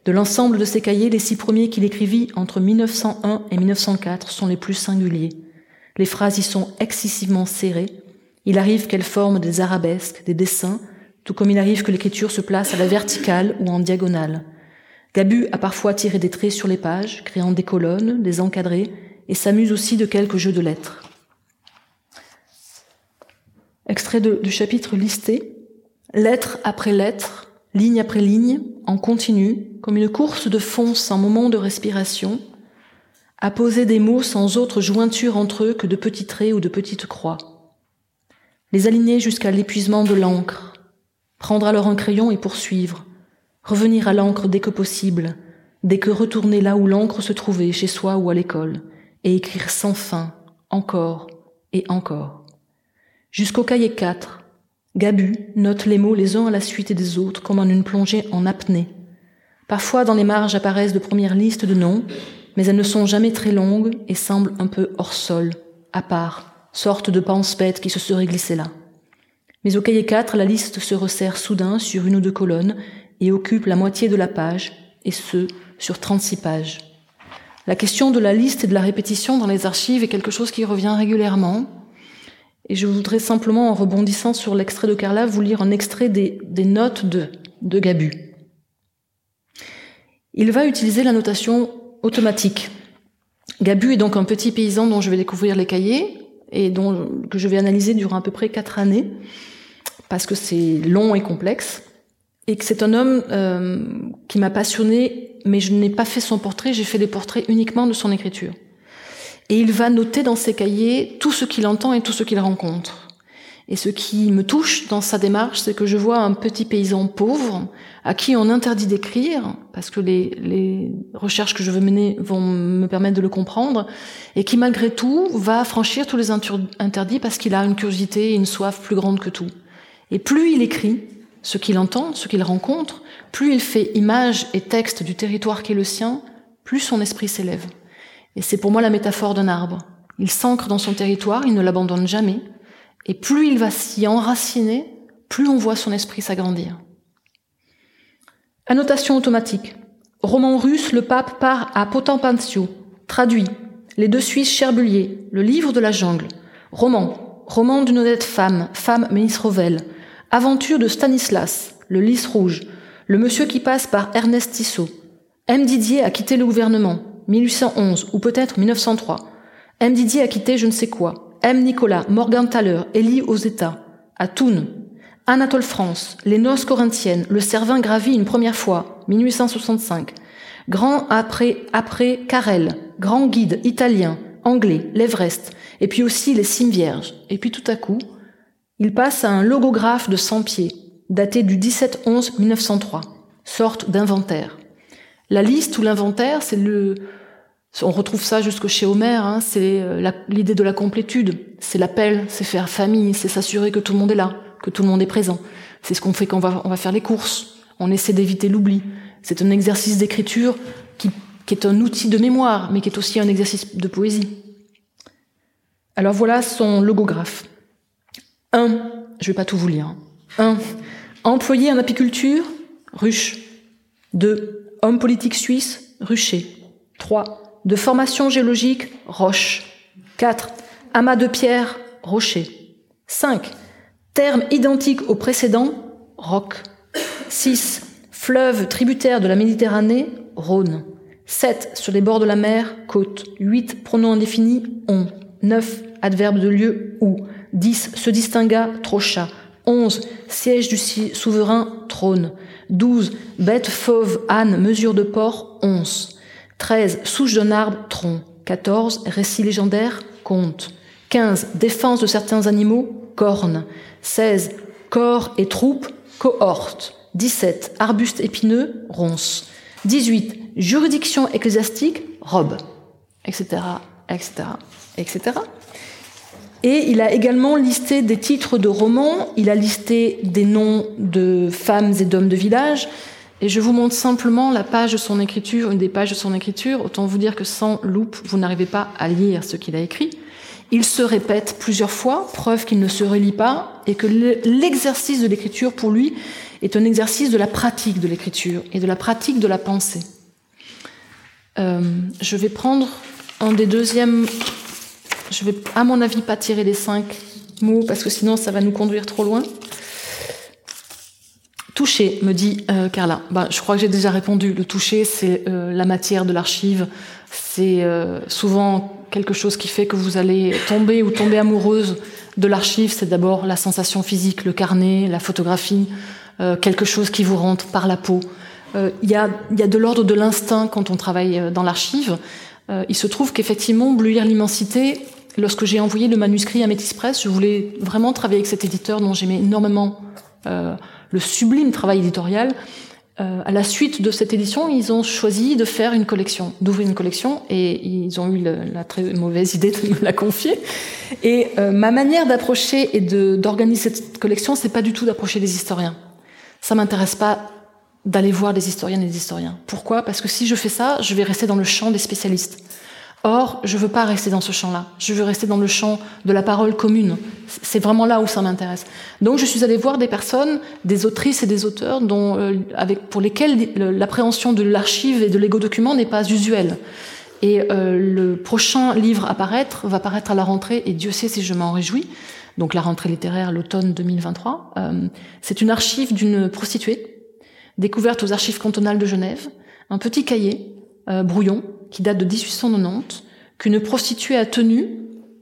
De l'ensemble de ses cahiers, les six premiers qu'il écrivit entre 1901 et 1904 sont les plus singuliers. Les phrases y sont excessivement serrées. Il arrive qu'elles forment des arabesques, des dessins, tout comme il arrive que l'écriture se place à la verticale ou en diagonale. Gabu a parfois tiré des traits sur les pages, créant des colonnes, des encadrés, et s'amuse aussi de quelques jeux de lettres. Extrait du chapitre listé, lettre après lettre, ligne après ligne, en continu, comme une course de fond sans moment de respiration, à poser des mots sans autre jointure entre eux que de petits traits ou de petites croix. Les aligner jusqu'à l'épuisement de l'encre, prendre alors un crayon et poursuivre, revenir à l'encre dès que possible, dès que retourner là où l'encre se trouvait, chez soi ou à l'école, et écrire sans fin, encore et encore. Jusqu'au cahier 4, Gabu note les mots les uns à la suite des autres comme en une plongée en apnée. Parfois dans les marges apparaissent de premières listes de noms, mais elles ne sont jamais très longues et semblent un peu hors sol, à part, sorte de pense-bête qui se serait glissée là. Mais au cahier 4, la liste se resserre soudain sur une ou deux colonnes et occupe la moitié de la page, et ce, sur 36 pages. La question de la liste et de la répétition dans les archives est quelque chose qui revient régulièrement, et je voudrais simplement, en rebondissant sur l'extrait de Carla, vous lire un extrait des, notes de, Gabu. Il va utiliser la notation automatique. Gabu est donc un petit paysan dont je vais découvrir les cahiers et dont, que je vais analyser durant à peu près quatre années, parce que c'est long et complexe, et que c'est un homme euh, qui m'a passionné, mais je n'ai pas fait son portrait, j'ai fait des portraits uniquement de son écriture et il va noter dans ses cahiers tout ce qu'il entend et tout ce qu'il rencontre. Et ce qui me touche dans sa démarche, c'est que je vois un petit paysan pauvre à qui on interdit d'écrire, parce que les, recherches que je veux mener vont me permettre de le comprendre, et qui malgré tout va franchir tous les interdits parce qu'il a une curiosité et une soif plus grande que tout. Et plus il écrit ce qu'il entend, ce qu'il rencontre, plus il fait image et texte du territoire qui est le sien, plus son esprit s'élève. Et c'est pour moi la métaphore d'un arbre. Il s'ancre dans son territoire, il ne l'abandonne jamais, et plus il va s'y enraciner, plus on voit son esprit s'agrandir. Annotation automatique. Roman russe, le pape part à Potampantio. Traduit. Les deux Suisses Cherbulier. Le livre de la jungle. Roman. Roman d'une honnête femme, femme Ménisrovel. Aventure de Stanislas. Le lys rouge. Le monsieur qui passe par Ernest Tissot. M. Didier a quitté le gouvernement. 1811 ou peut-être 1903. M. Didier a quitté je ne sais quoi. M. Nicolas, Morgan Thaler, Élie aux États, à Thun. Anatole France, Les Noces corinthiennes, Le Servin gravit une première fois, 1865. Grand après, après Carrel, grand guide italien, anglais, l'Everest, et puis aussi les cimes vierges. Et puis tout à coup, il passe à un logographe de 100 pieds, daté du 17-11-1903, sorte d'inventaire. La liste ou l'inventaire, c'est le, on retrouve ça jusque chez Homère, hein, c'est euh, l'idée de la complétude, c'est l'appel, c'est faire famille, c'est s'assurer que tout le monde est là, que tout le monde est présent. C'est ce qu'on fait quand on va, faire les courses, on essaie d'éviter l'oubli. C'est un exercice d'écriture qui, est un outil de mémoire, mais qui est aussi un exercice de poésie. Alors voilà son logographe. 1. Je vais pas tout vous lire. 1. Employé en apiculture, ruche. 2 Homme politique suisse, Rucher. 3. De formation géologique, Roche. 4. Amas de pierre, Rocher. 5. Terme identique au précédent, Roc. 6. Fleuve tributaire de la Méditerranée, Rhône. 7. Sur les bords de la mer, côte. 8. Pronom indéfini, on. 9. Adverbe de lieu, ou. 10. Se distingua, Trochat. 11. Siège du souverain, trône. 12. Bête fauve, âne, mesure de porc, once. 13. Souche d'un arbre, tronc. 14. Récits légendaires, contes. 15. Défense de certains animaux, cornes. 16. Corps et troupes, cohortes. 17. Arbustes épineux, ronces. 18. Juridiction ecclésiastique, robe. Etc. etc. etc. Et il a également listé des titres de romans, il a listé des noms de femmes et d'hommes de village, et je vous montre simplement la page de son écriture, une des pages de son écriture. Autant vous dire que sans loupe, vous n'arrivez pas à lire ce qu'il a écrit. Il se répète plusieurs fois, preuve qu'il ne se relit pas, et que l'exercice de l'écriture, pour lui, est un exercice de la pratique de l'écriture et de la pratique de la pensée. Euh, je vais prendre un des deuxièmes je vais, à mon avis, pas tirer les cinq mots parce que sinon ça va nous conduire trop loin. Toucher, me dit euh, Carla. Bah, je crois que j'ai déjà répondu. Le toucher, c'est euh, la matière de l'archive. C'est euh, souvent quelque chose qui fait que vous allez tomber ou tomber amoureuse de l'archive. C'est d'abord la sensation physique, le carnet, la photographie, quelque chose qui vous rentre par la peau. Il y a, de l'ordre de l'instinct quand on travaille dans l'archive. il se trouve qu'effectivement, Bleuir l'immensité, lorsque j'ai envoyé le manuscrit à Métis Press, je voulais vraiment travailler avec cet éditeur dont j'aimais énormément euh, le sublime travail éditorial. Euh, à la suite de cette édition, ils ont choisi de faire une collection, d'ouvrir une collection, et ils ont eu la très mauvaise idée de me la confier. Et euh, ma manière d'approcher et d'organiser cette collection, c'est pas du tout d'approcher des historiens. Ça m'intéresse pas d'aller voir des historiennes et des historiens. Pourquoi? Parce que si je fais ça, je vais rester dans le champ des spécialistes. Or, je veux pas rester dans ce champ-là. Je veux rester dans le champ de la parole commune. C'est vraiment là où ça m'intéresse. Donc, je suis allée voir des personnes, des autrices et des auteurs dont, euh, avec, pour lesquels l'appréhension de l'archive et de l'égo-document n'est pas usuelle. Et euh, le prochain livre à paraître va paraître à la rentrée, et Dieu sait si je m'en réjouis. Donc, la rentrée littéraire, l'automne 2023. Euh, c'est une archive d'une prostituée, découverte aux archives cantonales de Genève. Un petit cahier, brouillon, qui date de 1890, qu'une prostituée a tenu.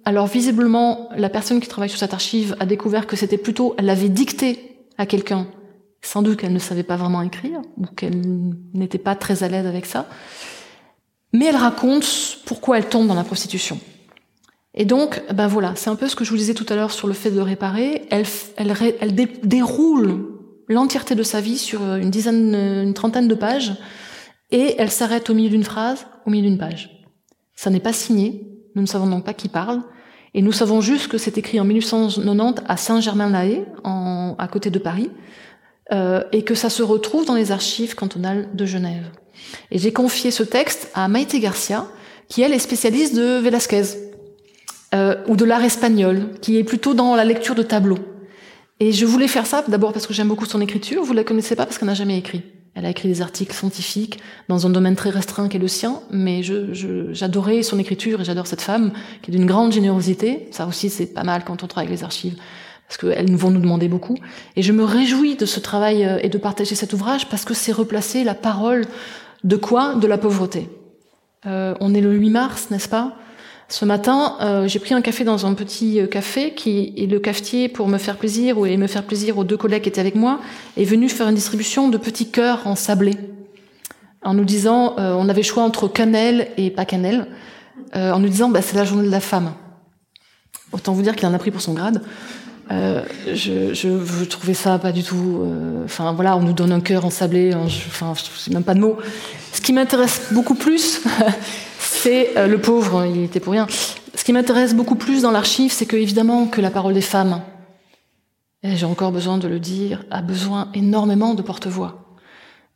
Alors visiblement, la personne qui travaille sur cette archive a découvert que c'était plutôt, elle l'avait dicté à quelqu'un. Sans doute qu'elle ne savait pas vraiment écrire, ou qu'elle n'était pas très à l'aise avec ça. Mais elle raconte pourquoi elle tombe dans la prostitution. Et donc, ben voilà, c'est un peu ce que je vous disais tout à l'heure sur le fait de réparer. Elle, elle, elle déroule l'entièreté de sa vie sur une dizaine, une trentaine de pages, et elle s'arrête au milieu d'une phrase, au milieu d'une page. Ça n'est pas signé, nous ne savons donc pas qui parle, et nous savons juste que c'est écrit en 1890 à Saint-Germain-Laye, à côté de Paris, euh, et que ça se retrouve dans les archives cantonales de Genève. Et j'ai confié ce texte à Maïté Garcia, qui elle est spécialiste de Velázquez, euh, ou de l'art espagnol, qui est plutôt dans la lecture de tableaux. Et je voulais faire ça d'abord parce que j'aime beaucoup son écriture, vous la connaissez pas parce qu'elle n'a jamais écrit. Elle a écrit des articles scientifiques dans un domaine très restreint qu'est le sien, mais j'adorais son écriture et j'adore cette femme qui est d'une grande générosité. Ça aussi, c'est pas mal quand on travaille avec les archives, parce qu'elles vont nous demander beaucoup. Et je me réjouis de ce travail euh, et de partager cet ouvrage parce que c'est replacer la parole de quoi? De la pauvreté. Euh, on est le 8 mars, n'est-ce pas? Ce matin, euh, j'ai pris un café dans un petit euh, café qui est le cafetier pour me faire plaisir ou me faire plaisir aux deux collègues qui étaient avec moi est venu faire une distribution de petits cœurs en sablé en nous disant euh, on avait choix entre cannelle et pas cannelle en nous disant bah, c'est la journée de la femme. Autant vous dire qu'il en a pris pour son grade. je, je, trouvais ça pas du tout. Enfin voilà, on nous donne un cœur en sablé. Enfin, je sais même pas de mots. Ce qui m'intéresse beaucoup plus, c'est euh, le pauvre, il était pour rien. Ce qui m'intéresse beaucoup plus dans l'archive, c'est que évidemment que la parole des femmes, et j'ai encore besoin de le dire, a besoin énormément de porte-voix.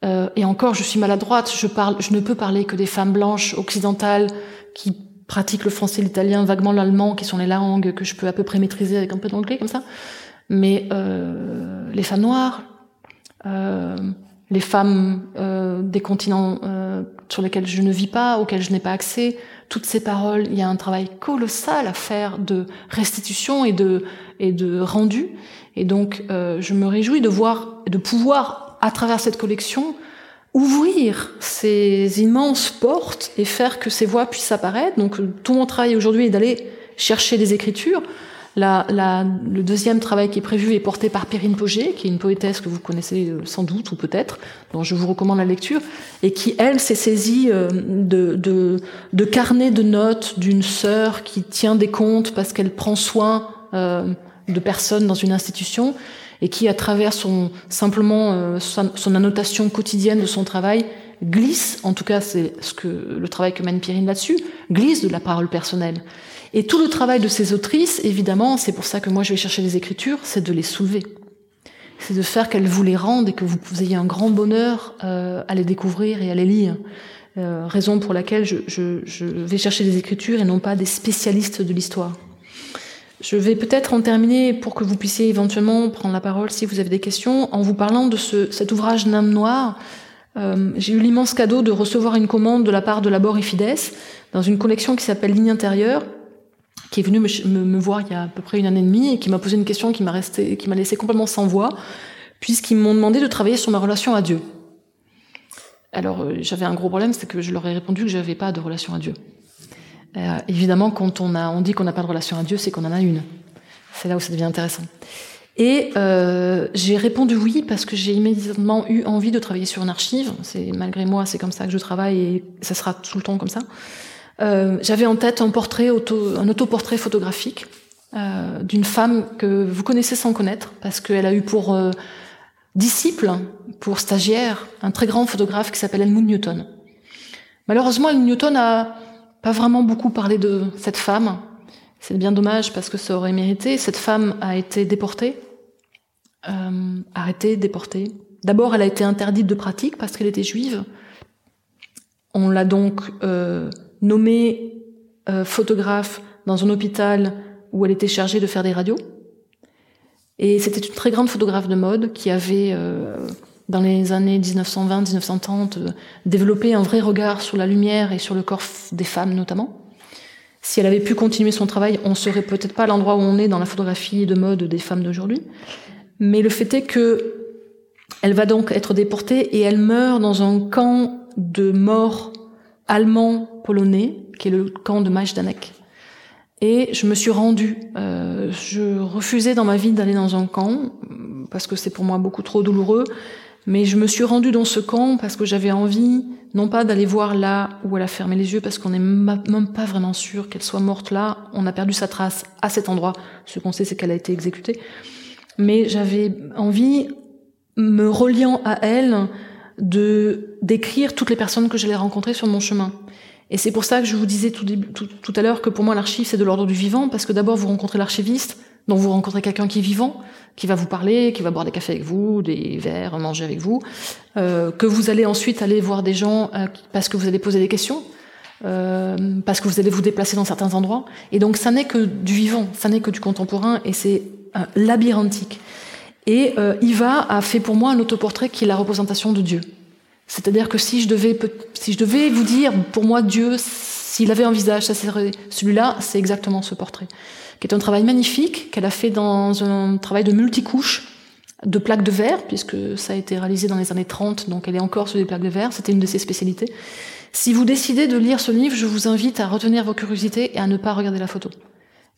Euh, et encore, je suis maladroite, je ne peux parler que des femmes blanches occidentales qui pratiquent le français, l'italien, vaguement l'allemand, qui sont les langues que je peux à peu près maîtriser avec un peu d'anglais comme ça. Mais euh, les femmes noires, euh, les femmes euh, des continents euh, sur lesquels je ne vis pas, auxquels je n'ai pas accès, toutes ces paroles, il y a un travail colossal à faire de restitution et de et de rendu. Et donc, euh, je me réjouis de voir, de pouvoir, à travers cette collection, ouvrir ces immenses portes et faire que ces voix puissent apparaître. Donc, tout mon travail aujourd'hui est d'aller chercher des écritures. La, la, le deuxième travail qui est prévu est porté par Perrine Poget, qui est une poétesse que vous connaissez euh, sans doute ou peut-être, dont je vous recommande la lecture, et qui, elle, s'est saisie euh, de, de, de carnets de notes d'une sœur qui tient des comptes parce qu'elle prend soin euh, de personnes dans une institution et qui, à travers son simplement euh, son, annotation quotidienne de son travail, glisse, en tout cas c'est ce que le travail que mène Pierrine là-dessus, glisse de la parole personnelle. Et tout le travail de ces autrices, évidemment, c'est pour ça que moi je vais chercher les écritures, c'est de les soulever. C'est de faire qu'elles vous les rendent et que vous, ayez un grand bonheur euh, à les découvrir et à les lire. Euh, raison pour laquelle je, je, je, vais chercher des écritures et non pas des spécialistes de l'histoire. Je vais peut-être en terminer pour que vous puissiez éventuellement prendre la parole si vous avez des questions en vous parlant de ce, cet ouvrage Name Noire. Euh, J'ai eu l'immense cadeau de recevoir une commande de la part de Labor et Fides dans une collection qui s'appelle Ligne intérieure qui est venu me, voir il y a à peu près une année et demie et qui m'a posé une question qui m'a resté, qui m'a laissé complètement sans voix, puisqu'ils m'ont demandé de travailler sur ma relation à Dieu. Alors euh, j'avais un gros problème, c'est que je leur ai répondu que je n'avais pas de relation à Dieu. Euh, évidemment, quand on a, on dit qu'on n'a pas de relation à Dieu, c'est qu'on en a une. C'est là où ça devient intéressant. Et euh, j'ai répondu oui parce que j'ai immédiatement eu envie de travailler sur une archive. C'est malgré moi, c'est comme ça que je travaille et ça sera tout le temps comme ça. Euh, j'avais en tête un portrait, auto, un autoportrait photographique euh, d'une femme que vous connaissez sans connaître, parce qu'elle a eu pour euh, disciple, pour stagiaire, un très grand photographe qui s'appelle Helmut Newton. Malheureusement, Helmut Newton n'a pas vraiment beaucoup parlé de cette femme. C'est bien dommage parce que ça aurait mérité. Cette femme a été déportée, euh, arrêtée, déportée. D'abord, elle a été interdite de pratique parce qu'elle était juive. On l'a donc euh, nommée euh, photographe dans un hôpital où elle était chargée de faire des radios. Et c'était une très grande photographe de mode qui avait, euh, dans les années 1920-1930, euh, développé un vrai regard sur la lumière et sur le corps des femmes notamment. Si elle avait pu continuer son travail, on serait peut-être pas à l'endroit où on est dans la photographie de mode des femmes d'aujourd'hui. Mais le fait est que elle va donc être déportée et elle meurt dans un camp de morts allemand-polonais, qui est le camp de Majdanek. Et je me suis rendue. Euh, je refusais dans ma vie d'aller dans un camp, parce que c'est pour moi beaucoup trop douloureux, mais je me suis rendue dans ce camp parce que j'avais envie, non pas d'aller voir là où elle a fermé les yeux, parce qu'on n'est même pas vraiment sûr qu'elle soit morte là, on a perdu sa trace à cet endroit, ce qu'on sait c'est qu'elle a été exécutée, mais j'avais envie, me reliant à elle, de d'écrire toutes les personnes que j'allais rencontrer sur mon chemin. Et c'est pour ça que je vous disais tout, tout, tout à l'heure que pour moi l'archive c'est de l'ordre du vivant, parce que d'abord vous rencontrez l'archiviste, donc vous rencontrez quelqu'un qui est vivant, qui va vous parler, qui va boire des cafés avec vous, des verres, manger avec vous, euh, que vous allez ensuite aller voir des gens euh, parce que vous allez poser des questions, euh, parce que vous allez vous déplacer dans certains endroits. Et donc ça n'est que du vivant, ça n'est que du contemporain, et c'est labyrinthique. Et euh, Iva a fait pour moi un autoportrait qui est la représentation de Dieu. C'est-à-dire que si je devais, si je devais vous dire, pour moi, Dieu, s'il avait un visage, ça serait celui-là, c'est exactement ce portrait, qui est un travail magnifique qu'elle a fait dans un travail de multicouche de plaques de verre, puisque ça a été réalisé dans les années 30, donc elle est encore sur des plaques de verre, c'était une de ses spécialités. Si vous décidez de lire ce livre, je vous invite à retenir vos curiosités et à ne pas regarder la photo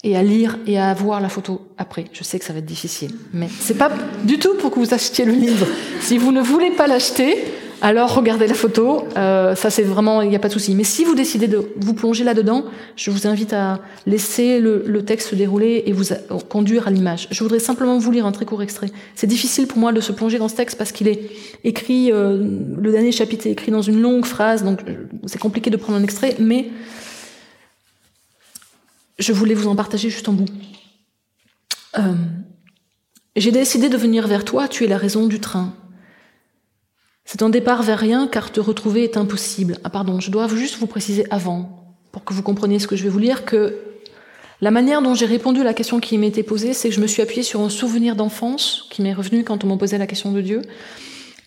et à lire et à voir la photo après. Je sais que ça va être difficile, mais c'est pas du tout pour que vous achetiez le livre. Si vous ne voulez pas l'acheter, alors regardez la photo. Euh, ça c'est vraiment, il n'y a pas de souci. Mais si vous décidez de vous plonger là-dedans, je vous invite à laisser le, le texte se dérouler et vous conduire à l'image. Je voudrais simplement vous lire un très court extrait. C'est difficile pour moi de se plonger dans ce texte parce qu'il est écrit, euh, le dernier chapitre est écrit dans une longue phrase, donc euh, c'est compliqué de prendre un extrait, mais je voulais vous en partager juste en bout. Euh, J'ai décidé de venir vers toi, tu es la raison du train. C'est un départ vers rien car te retrouver est impossible. Ah pardon, je dois juste vous préciser avant, pour que vous compreniez ce que je vais vous lire, que la manière dont j'ai répondu à la question qui m'était posée, c'est que je me suis appuyée sur un souvenir d'enfance qui m'est revenu quand on m'a posé la question de Dieu,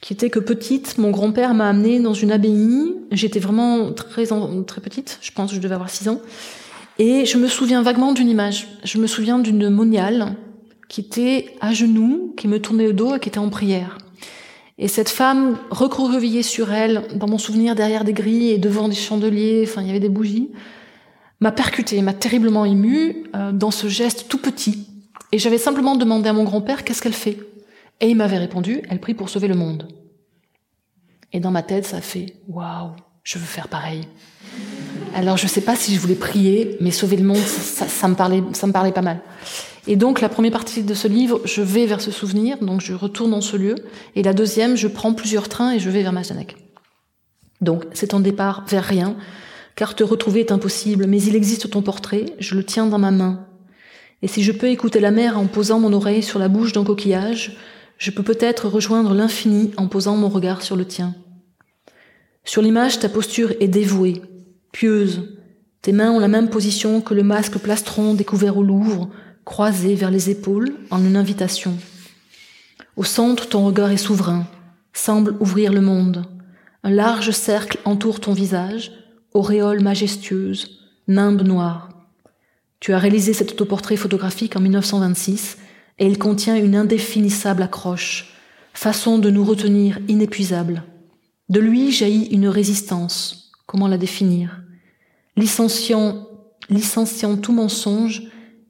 qui était que petite, mon grand-père m'a amenée dans une abbaye. J'étais vraiment très, très petite, je pense que je devais avoir six ans. Et je me souviens vaguement d'une image. Je me souviens d'une moniale qui était à genoux, qui me tournait le dos et qui était en prière. Et cette femme, recroquevillée sur elle, dans mon souvenir derrière des grilles et devant des chandeliers, enfin il y avait des bougies, m'a percuté, m'a terriblement ému euh, dans ce geste tout petit. Et j'avais simplement demandé à mon grand-père qu'est-ce qu'elle fait. Et il m'avait répondu, elle prie pour sauver le monde. Et dans ma tête, ça fait waouh, je veux faire pareil. Alors je ne sais pas si je voulais prier, mais sauver le monde, ça, me parlait, ça me parlait pas mal. Et donc la première partie de ce livre, je vais vers ce souvenir, donc je retourne dans ce lieu. Et la deuxième, je prends plusieurs trains et je vais vers Majdanek. Donc c'est un départ vers rien, car te retrouver est impossible, mais il existe ton portrait, je le tiens dans ma main. Et si je peux écouter la mer en posant mon oreille sur la bouche d'un coquillage, je peux peut-être rejoindre l'infini en posant mon regard sur le tien. Sur l'image, ta posture est dévouée, pieuse. Tes mains ont la même position que le masque plastron découvert au Louvre, croisé vers les épaules en une invitation. Au centre, ton regard est souverain, semble ouvrir le monde. Un large cercle entoure ton visage, auréole majestueuse, nimbe noire. Tu as réalisé cet autoportrait photographique en 1926 et il contient une indéfinissable accroche, façon de nous retenir inépuisable. De lui jaillit une résistance. Comment la définir? Licenciant, licenciant tout mensonge,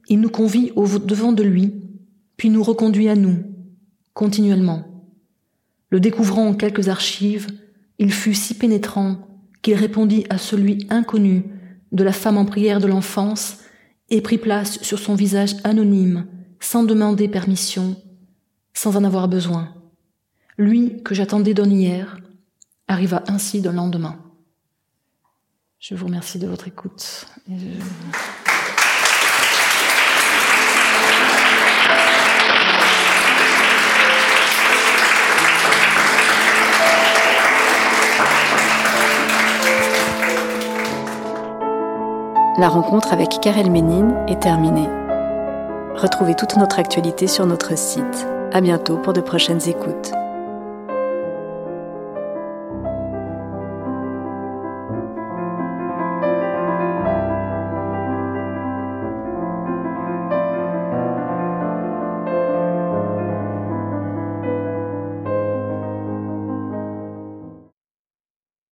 il nous convie au devant de lui, puis nous reconduit à nous, continuellement. Le découvrant en quelques archives, il fut si pénétrant qu'il répondit à celui inconnu de la femme en prière de l'enfance et prit place sur son visage anonyme, sans demander permission, sans en avoir besoin. Lui que j'attendais d'un hier arriva ainsi d'un lendemain. Je vous remercie de votre écoute. La rencontre avec Karel Ménine est terminée. Retrouvez toute notre actualité sur notre site. À bientôt pour de prochaines écoutes.